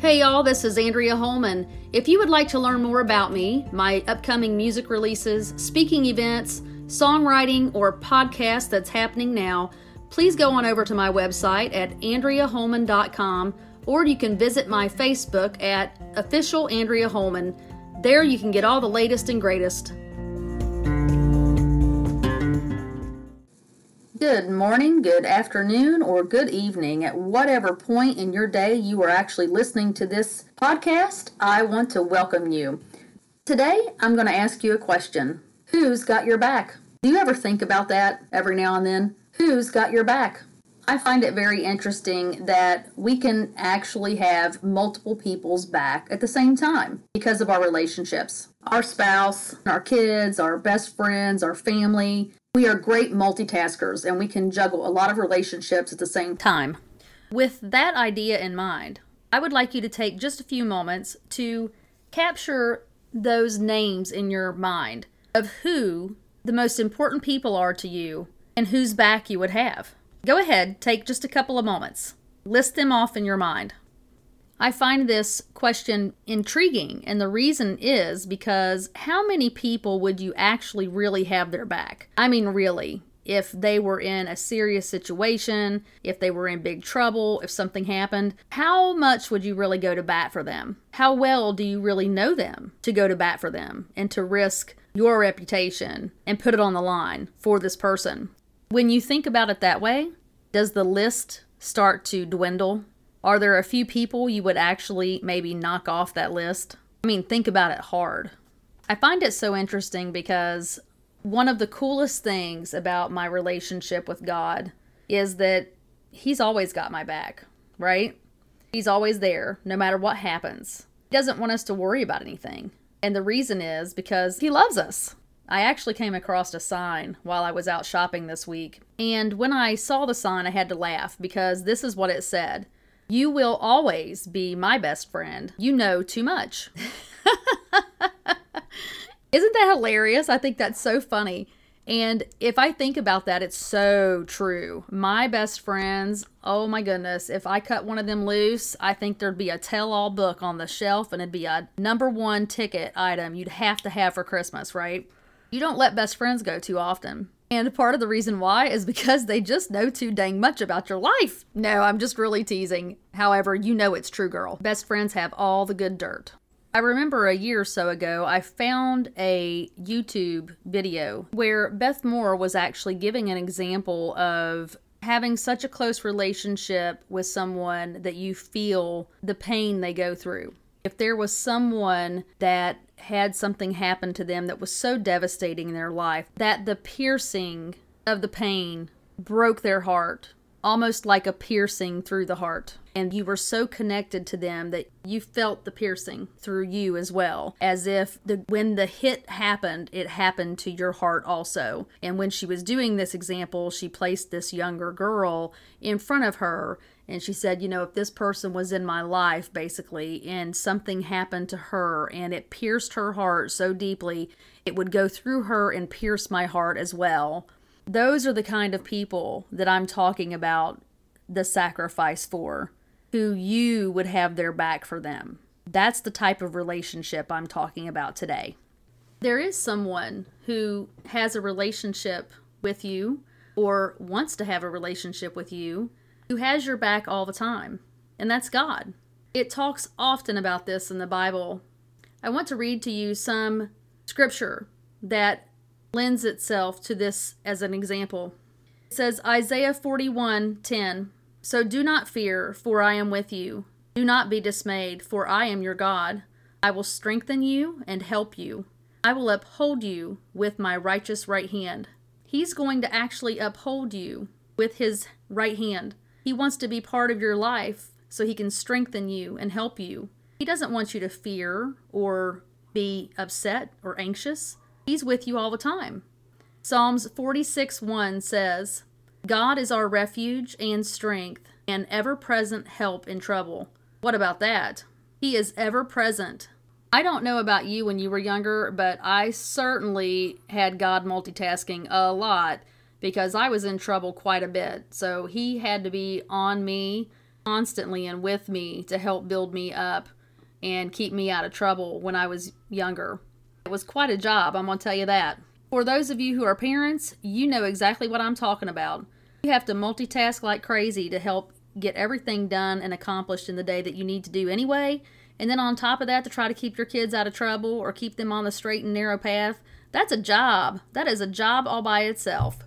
Hey y'all, this is Andrea Holman. If you would like to learn more about me, my upcoming music releases, speaking events, songwriting, or podcast that's happening now, please go on over to my website at andreaholman.com or you can visit my Facebook at official Andrea Holman. There you can get all the latest and greatest. Good morning, good afternoon, or good evening. At whatever point in your day you are actually listening to this podcast, I want to welcome you. Today, I'm going to ask you a question Who's got your back? Do you ever think about that every now and then? Who's got your back? I find it very interesting that we can actually have multiple people's back at the same time because of our relationships. Our spouse, our kids, our best friends, our family, we are great multitaskers and we can juggle a lot of relationships at the same time. With that idea in mind, I would like you to take just a few moments to capture those names in your mind of who the most important people are to you and whose back you would have. Go ahead, take just a couple of moments. List them off in your mind. I find this question intriguing, and the reason is because how many people would you actually really have their back? I mean, really. If they were in a serious situation, if they were in big trouble, if something happened, how much would you really go to bat for them? How well do you really know them to go to bat for them and to risk your reputation and put it on the line for this person? When you think about it that way, does the list start to dwindle are there a few people you would actually maybe knock off that list? I mean, think about it hard. I find it so interesting because one of the coolest things about my relationship with God is that He's always got my back, right? He's always there, no matter what happens. He doesn't want us to worry about anything. And the reason is because He loves us. I actually came across a sign while I was out shopping this week. And when I saw the sign, I had to laugh because this is what it said you will always be my best friend. You know too much. Isn't that hilarious? I think that's so funny. And if I think about that, it's so true. My best friends, oh my goodness, if I cut one of them loose, I think there'd be a tell all book on the shelf and it'd be a number one ticket item you'd have to have for Christmas, right? You don't let best friends go too often. And part of the reason why is because they just know too dang much about your life. No, I'm just really teasing. However, you know it's true, girl. Best friends have all the good dirt. I remember a year or so ago, I found a YouTube video where Beth Moore was actually giving an example of having such a close relationship with someone that you feel the pain they go through. If there was someone that had something happen to them that was so devastating in their life that the piercing of the pain broke their heart, almost like a piercing through the heart. And you were so connected to them that you felt the piercing through you as well, as if the when the hit happened, it happened to your heart also. And when she was doing this example, she placed this younger girl in front of her and she said, you know, if this person was in my life, basically, and something happened to her and it pierced her heart so deeply, it would go through her and pierce my heart as well. Those are the kind of people that I'm talking about the sacrifice for, who you would have their back for them. That's the type of relationship I'm talking about today. There is someone who has a relationship with you or wants to have a relationship with you who has your back all the time, and that's God. It talks often about this in the Bible. I want to read to you some scripture that lends itself to this as an example. It says Isaiah 41:10, "So do not fear, for I am with you. Do not be dismayed, for I am your God. I will strengthen you and help you. I will uphold you with my righteous right hand." He's going to actually uphold you with his right hand. He wants to be part of your life so he can strengthen you and help you. He doesn't want you to fear or be upset or anxious. He's with you all the time. Psalms 46 1 says, God is our refuge and strength and ever present help in trouble. What about that? He is ever present. I don't know about you when you were younger, but I certainly had God multitasking a lot because I was in trouble quite a bit. So he had to be on me constantly and with me to help build me up and keep me out of trouble when I was younger. Was quite a job, I'm going to tell you that. For those of you who are parents, you know exactly what I'm talking about. You have to multitask like crazy to help get everything done and accomplished in the day that you need to do anyway. And then on top of that, to try to keep your kids out of trouble or keep them on the straight and narrow path, that's a job. That is a job all by itself.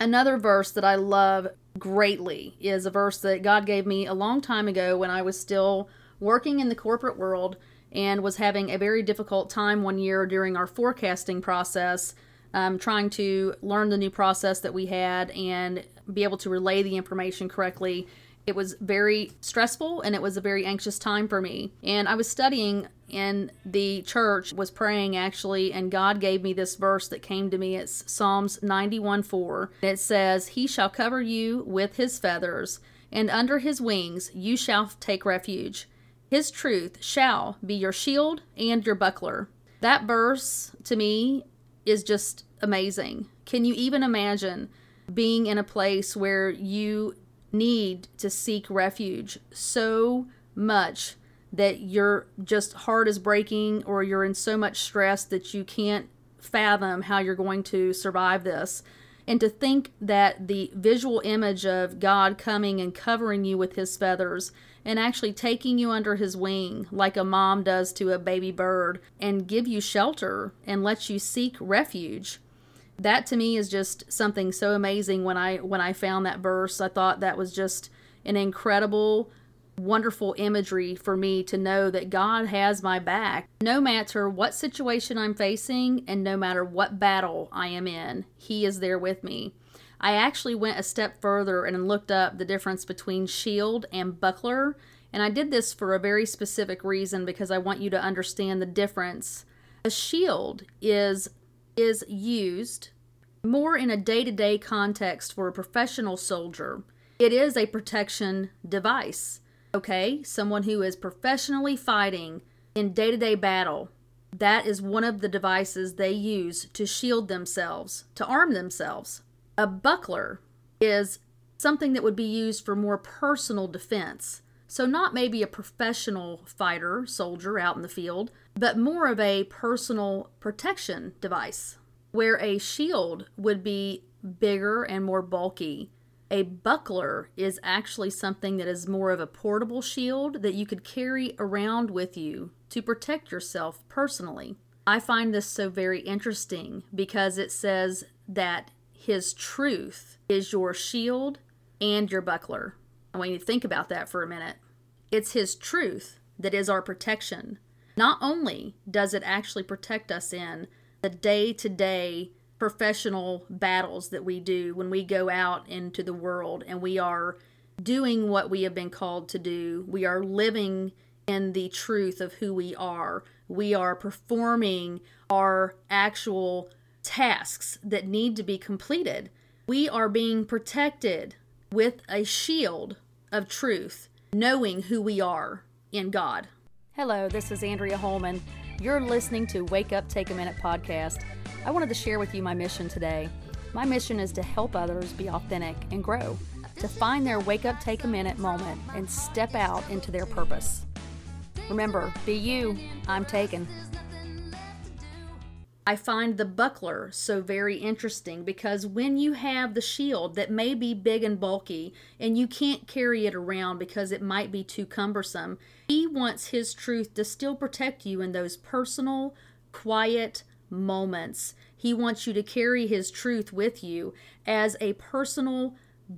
Another verse that I love greatly is a verse that God gave me a long time ago when I was still working in the corporate world and was having a very difficult time one year during our forecasting process, um, trying to learn the new process that we had and be able to relay the information correctly it was very stressful and it was a very anxious time for me. And I was studying in the church, was praying actually, and God gave me this verse that came to me. It's Psalms 91 4. It says, He shall cover you with his feathers, and under his wings you shall take refuge. His truth shall be your shield and your buckler. That verse to me is just amazing. Can you even imagine being in a place where you need to seek refuge so much that your just heart is breaking or you're in so much stress that you can't fathom how you're going to survive this. And to think that the visual image of God coming and covering you with his feathers and actually taking you under his wing like a mom does to a baby bird and give you shelter and let you seek refuge that to me is just something so amazing when I when I found that verse. I thought that was just an incredible wonderful imagery for me to know that God has my back no matter what situation I'm facing and no matter what battle I am in. He is there with me. I actually went a step further and looked up the difference between shield and buckler, and I did this for a very specific reason because I want you to understand the difference. A shield is is used more in a day to day context for a professional soldier. It is a protection device. Okay, someone who is professionally fighting in day to day battle. That is one of the devices they use to shield themselves, to arm themselves. A buckler is something that would be used for more personal defense. So, not maybe a professional fighter, soldier out in the field, but more of a personal protection device, where a shield would be bigger and more bulky. A buckler is actually something that is more of a portable shield that you could carry around with you to protect yourself personally. I find this so very interesting because it says that his truth is your shield and your buckler. I want you to think about that for a minute. It's His truth that is our protection. Not only does it actually protect us in the day to day professional battles that we do when we go out into the world and we are doing what we have been called to do, we are living in the truth of who we are. We are performing our actual tasks that need to be completed. We are being protected with a shield of truth knowing who we are in God. Hello, this is Andrea Holman. You're listening to Wake Up, Take a Minute podcast. I wanted to share with you my mission today. My mission is to help others be authentic and grow, to find their wake up, take a minute moment and step out into their purpose. Remember, be you. I'm taken. I find the buckler so very interesting because when you have the shield that may be big and bulky and you can't carry it around because it might be too cumbersome, he wants his truth to still protect you in those personal, quiet moments. He wants you to carry his truth with you as a personal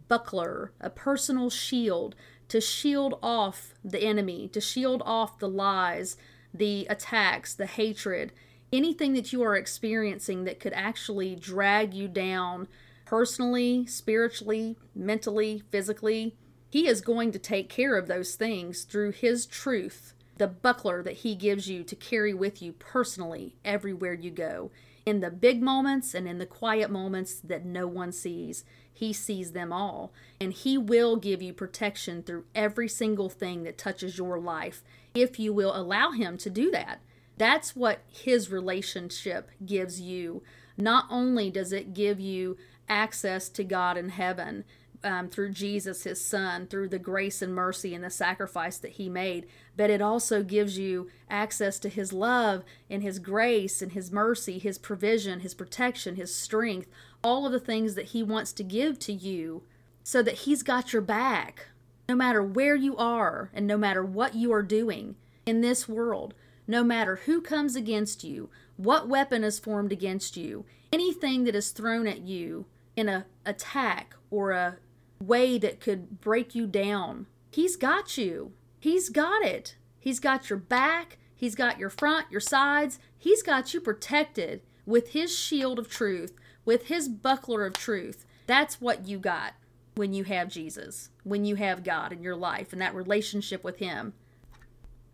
buckler, a personal shield to shield off the enemy, to shield off the lies, the attacks, the hatred anything that you are experiencing that could actually drag you down personally, spiritually, mentally, physically, He is going to take care of those things through His truth the buckler that He gives you to carry with you personally everywhere you go. In the big moments and in the quiet moments that no one sees, He sees them all. And He will give you protection through every single thing that touches your life if you will allow Him to do that. That's what His relationship gives you. Not only does it give you access to God in heaven, um, through Jesus, his son, through the grace and mercy and the sacrifice that he made, but it also gives you access to his love and his grace and his mercy, his provision, his protection, his strength, all of the things that he wants to give to you so that he's got your back no matter where you are and no matter what you are doing in this world. No matter who comes against you, what weapon is formed against you, anything that is thrown at you in a attack or a way that could break you down. He's got you. He's got it. He's got your back. He's got your front, your sides. He's got you protected with his shield of truth, with his buckler of truth. That's what you got when you have Jesus, when you have God in your life and that relationship with him.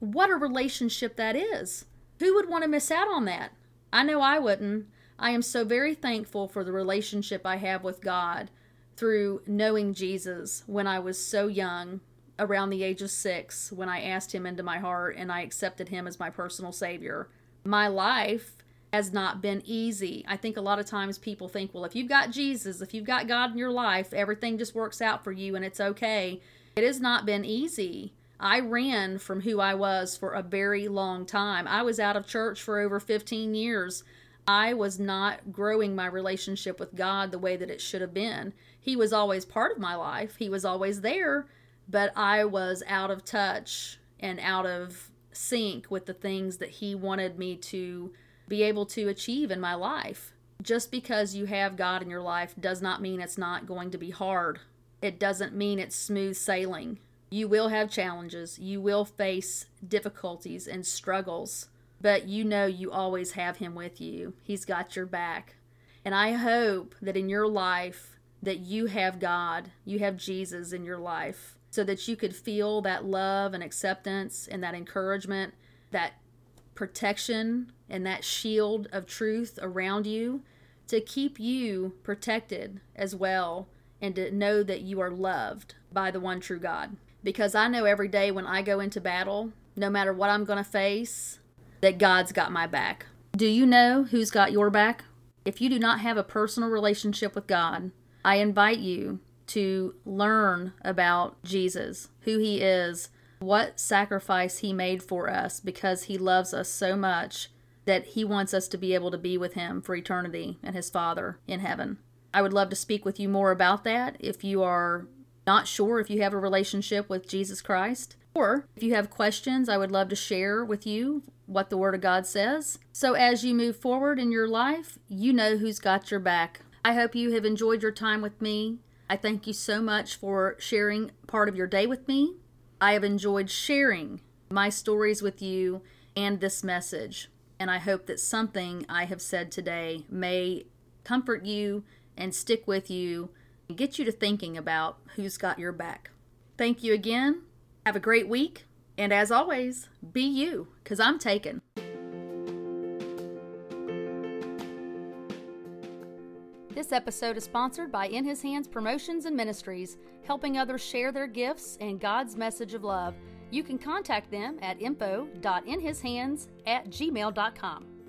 What a relationship that is. Who would want to miss out on that? I know I wouldn't. I am so very thankful for the relationship I have with God through knowing Jesus when I was so young, around the age of six, when I asked Him into my heart and I accepted Him as my personal Savior. My life has not been easy. I think a lot of times people think, well, if you've got Jesus, if you've got God in your life, everything just works out for you and it's okay. It has not been easy. I ran from who I was for a very long time. I was out of church for over 15 years. I was not growing my relationship with God the way that it should have been. He was always part of my life, He was always there, but I was out of touch and out of sync with the things that He wanted me to be able to achieve in my life. Just because you have God in your life does not mean it's not going to be hard. It doesn't mean it's smooth sailing. You will have challenges. You will face difficulties and struggles but you know you always have him with you. He's got your back. And I hope that in your life that you have God, you have Jesus in your life so that you could feel that love and acceptance and that encouragement, that protection and that shield of truth around you to keep you protected as well and to know that you are loved by the one true God. Because I know every day when I go into battle, no matter what I'm going to face, that God's got my back. Do you know who's got your back? If you do not have a personal relationship with God, I invite you to learn about Jesus, who he is, what sacrifice he made for us because he loves us so much that he wants us to be able to be with him for eternity and his Father in heaven. I would love to speak with you more about that if you are not sure if you have a relationship with Jesus Christ. Or if you have questions, I would love to share with you what the Word of God says. So as you move forward in your life, you know who's got your back. I hope you have enjoyed your time with me. I thank you so much for sharing part of your day with me. I have enjoyed sharing my stories with you and this message. And I hope that something I have said today may comfort you and stick with you get you to thinking about who's got your back. Thank you again. Have a great week. And as always, be you, because I'm taken. This episode is sponsored by In His Hands Promotions and Ministries, helping others share their gifts and God's message of love. You can contact them at info.inhishands at gmail.com.